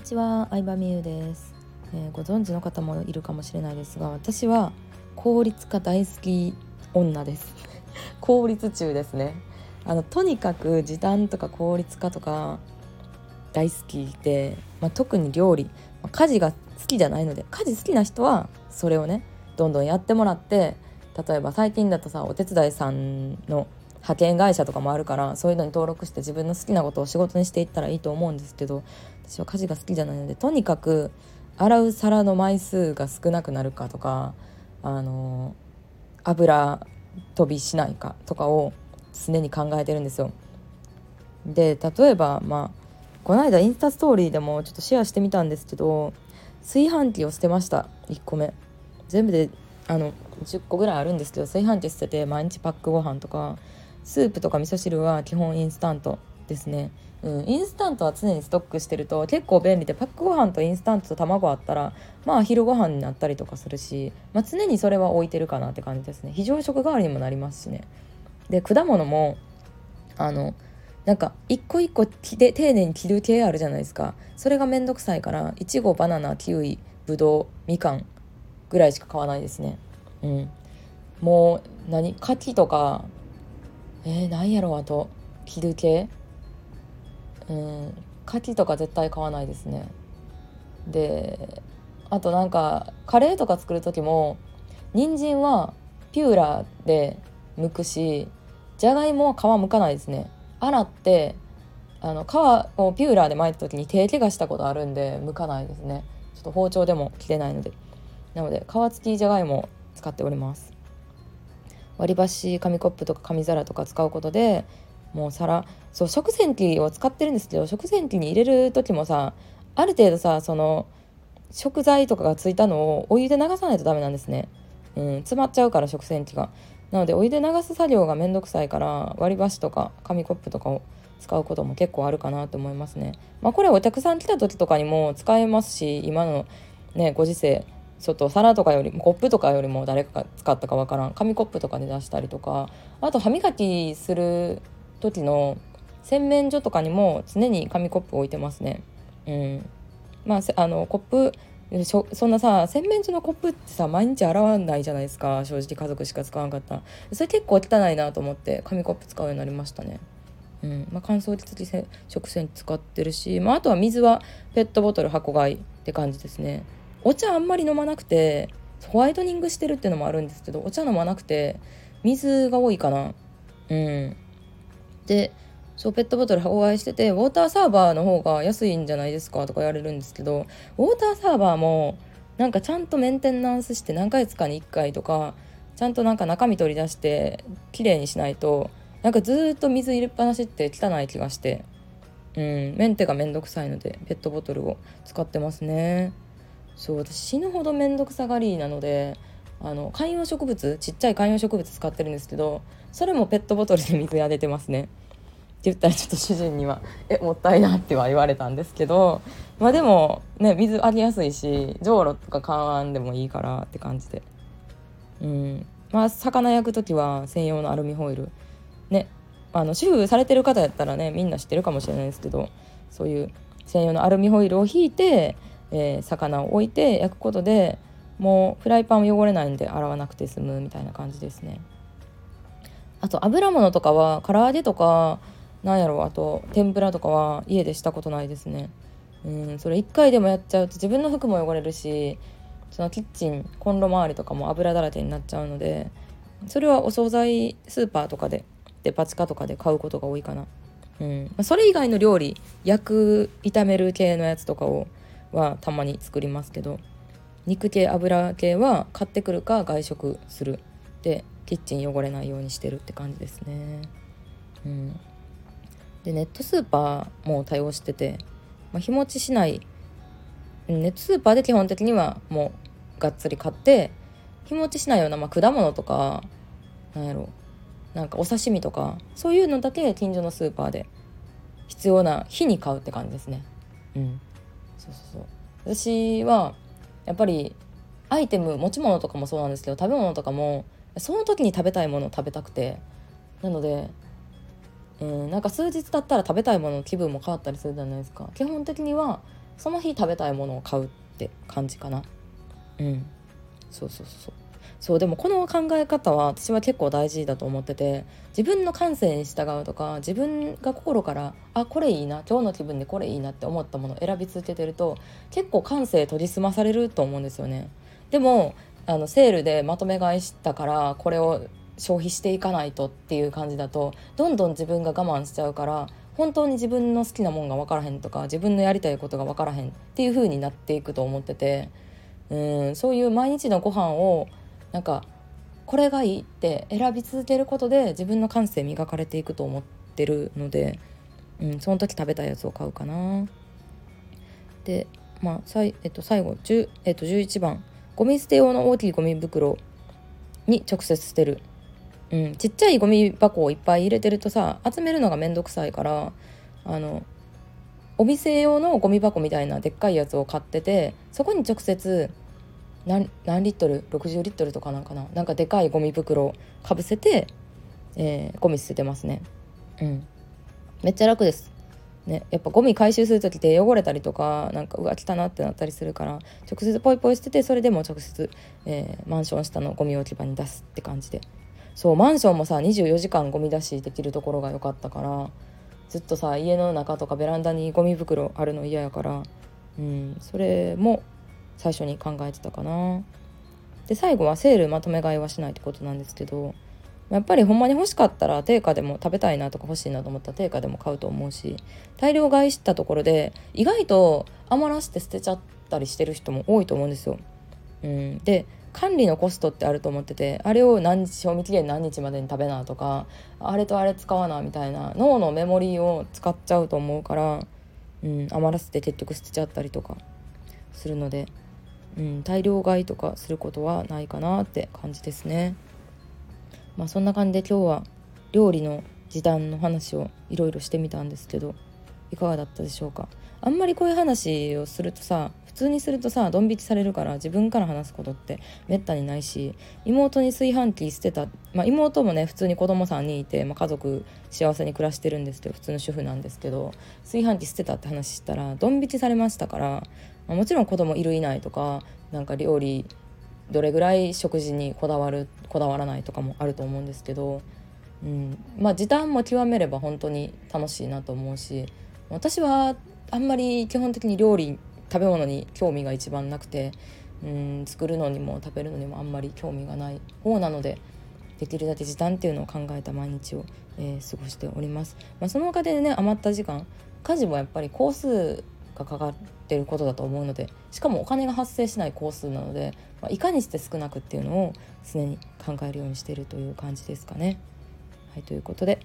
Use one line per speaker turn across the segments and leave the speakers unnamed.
にちは、相葉美優です、えー、ご存知の方もいるかもしれないですが、私は効率化大好き女です。効率中ですね。あのとにかく時短とか効率化とか大好きで、まあ、特に料理、まあ、家事が好きじゃないので、家事好きな人はそれをね、どんどんやってもらって、例えば最近だとさ、お手伝いさんの派遣会社とかもあるからそういうのに登録して自分の好きなことを仕事にしていったらいいと思うんですけど私は家事が好きじゃないのでとにかく洗う皿の枚数が少なくなるかとかあの油飛びしないかとかを常に考えてるんですよ。で例えばまあこの間インスタストーリーでもちょっとシェアしてみたんですけど炊飯器を捨てました1個目全部であの10個ぐらいあるんですけど炊飯器捨てて毎日パックご飯とかスープとか味噌汁は基本インスタントですね、うん、インスタントは常にストックしてると結構便利でパックご飯とインスタントと卵あったらまあ昼ご飯になったりとかするし、まあ、常にそれは置いてるかなって感じですね。非常食代わりにもなりますしね。で果物もあのなんか一個一個で丁寧に切る系あるじゃないですか。それがめんどくさいからいちごバナナキウイぶどうみかんぐらいしか買わないですね。うん。もう何柿とかえー、何やろうあと。切る系うん。牡蠣とか絶対買わないですね。であとなんかカレーとか作る時も人参はピューラーで剥くしじゃがいもは皮剥かないですね。洗ってあの皮をピューラーで巻いた時に手怪我したことあるんで剥かないですね。ちょっと包丁でも切れないので。なので皮付きじゃがいも使っております。割り箸紙コップとか紙皿とか使うことでもう皿そう食洗機を使ってるんですけど食洗機に入れる時もさある程度さその食材とかがついたのをお湯で流さないとダメなんですね。うん、詰まっちゃうから食洗機が。なのでお湯で流す作業がめんどくさいから割り箸とか紙コップとかを使うことも結構あるかなと思いますね。まあこれお客さん来た時とかにも使えますし今のねご時世ちょっと皿とかよりもコップとかよりも誰かが使ったかわからん紙コップとかで出したりとかあと歯磨きする時の洗面所とかにも常に紙コップ置いてますね。うん、まああのコップそんなさ洗面所のコップってさ毎日洗わないじゃないですか正直家族しか使わなかったそれ結構汚いなと思って紙コップ使うようになりましたね。うんまあ、乾燥機付き食洗使ってるし、まあ、あとは水はペットボトル箱買いって感じですね。お茶あんまり飲まなくてホワイトニングしてるっていうのもあるんですけどお茶飲まなくて水が多いかな。うん。でそうペットボトルお会いしててウォーターサーバーの方が安いんじゃないですかとか言われるんですけどウォーターサーバーもなんかちゃんとメンテナンスして何ヶ月かに1回とかちゃんとなんか中身取り出してきれいにしないとなんかずっと水入れっぱなしって汚い気がして。うん。メンテがめんどくさいのでペットボトルを使ってますね。そう私死ぬほど面倒くさがりなのであの観葉植物ちっちゃい観葉植物使ってるんですけどそれもペットボトルで水やれてますね。って言ったらちょっと主人には「えもったいな」っては言われたんですけどまあでもね水あげやすいしじょうろとか缶あんでもいいからって感じで。うん。まあ魚焼く時は専用のアルミホイル。ねあの主婦されてる方やったらねみんな知ってるかもしれないですけどそういう専用のアルミホイルを引いてえー、魚を置いて焼くことでもうフライパン汚れないんで洗わなくて済むみたいな感じですね。あと油物とかは唐揚げとかなんやろあと天ぷらとかは家でしたことないですね。うんそれ1回でもやっちゃうと自分の服も汚れるしそのキッチンコンロ周りとかも油だらけになっちゃうのでそれはお惣菜スーパーとかでデパ地下とかで買うことが多いかな。うんそれ以外の料理焼く炒める系のやつとかをはたまに作りますけど肉系油系は買ってくるか外食するでキッチン汚れないようにしてるって感じですね。うん、でネットスーパーも対応してて、まあ、日持ちしないネットスーパーで基本的にはもうがっつり買って日持ちしないような、まあ、果物とかなんやろなんかお刺身とかそういうのだけ近所のスーパーで必要な日に買うって感じですね。うんそうそうそう。私はやっぱりアイテム持ち物とかもそうなんですけど食べ物とかもその時に食べたいものを食べたくて。なのでうんなんか数日経ったら食べたいものの気分も変わったりするじゃないですか。基本的にはその日食べたいものを買うって感じかな。うん。そうそうそう。そうでもこの考え方は私は結構大事だと思ってて自分の感性に従うとか自分が心からあこれいいな今日の気分でこれいいなって思ったものを選び続けてると結構感性研ぎ澄まされると思うんですよね。でもあのセールでまとめ買いしたからこれを消費していかないとっていう感じだとどんどん自分が我慢しちゃうから本当に自分の好きなもんが分からへんとか自分のやりたいことが分からへんっていう風になっていくと思っててうんそういう毎日のご飯をなんかこれがいいって選び続けることで自分の感性磨かれていくと思ってるので、うん、その時食べたやつを買うかな。で、まあさいえっと、最後、えっと、11番ゴミ捨て用の大きいゴミ袋に直接捨てる。うん、ちっちゃいゴミ箱をいっぱい入れてるとさ集めるのがめんどくさいからあのお店用のゴミ箱みたいなでっかいやつを買っててそこに直接何リットル？60リットルとかなんかな？なんかでかいゴミ袋かぶせて、えー、ゴミ捨ててますね。うん。めっちゃ楽です。ね、やっぱゴミ回収する時って汚れたりとかなんかうわ来たなってなったりするから直接ポイポイ捨ててそれでも直接、えー、マンション下のゴミ置き場に出すって感じで。そうマンションもさ24時間ゴミ出しできるところが良かったからずっとさ家の中とかベランダにゴミ袋あるの嫌やからうんそれも最初に考えてたかなで最後はセールまとめ買いはしないってことなんですけどやっぱりほんまに欲しかったら定価でも食べたいなとか欲しいなと思ったら定価でも買うと思うし大量買いしたところで意外と余らして捨てちゃったりしてる人も多いと思うんですよ。うん、で管理のコストってあると思っててあれを何日賞味期限何日までに食べなとかあれとあれ使わなみたいな脳のメモリーを使っちゃうと思うから、うん、余らせて結局捨てちゃったりとかするのでうん、大量買いとかすることはないかなって感じですね。まあそんな感じで今日は料理の時短の話をいろいろしてみたんですけどいかがだったでしょうか？あんまりこういう話をするとさ普通にするとさドン引きされるから自分から話すことってめったにないし妹に炊飯器捨てた、まあ、妹もね普通に子供3人いて、まあ、家族幸せに暮らしてるんですけど普通の主婦なんですけど炊飯器捨てたって話したらドン引きされましたからまあ、もちろん子供いるいないとかなんか料理どれぐらい食事にこだわるこだわらないとかもあると思うんですけど、うん、まあ時短も極めれば本当に楽しいなと思うし私はあんまり基本的に料理食べ物に興味が一番なくて、うん、作るのにも食べるのにもあんまり興味がない方なのでできるだけ時短っていうのを考えた毎日を、えー、過ごしております。まあ、そのおかげでね余った時間家事もやっぱり工数がかかってることだと思うのでしかもお金が発生しない工数なので、まあ、いかにして少なくっていうのを常に考えるようにしているという感じですかね。はいということで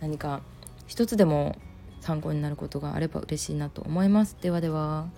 何か一つでも参考になることがあれば嬉しいなと思います。ではでは。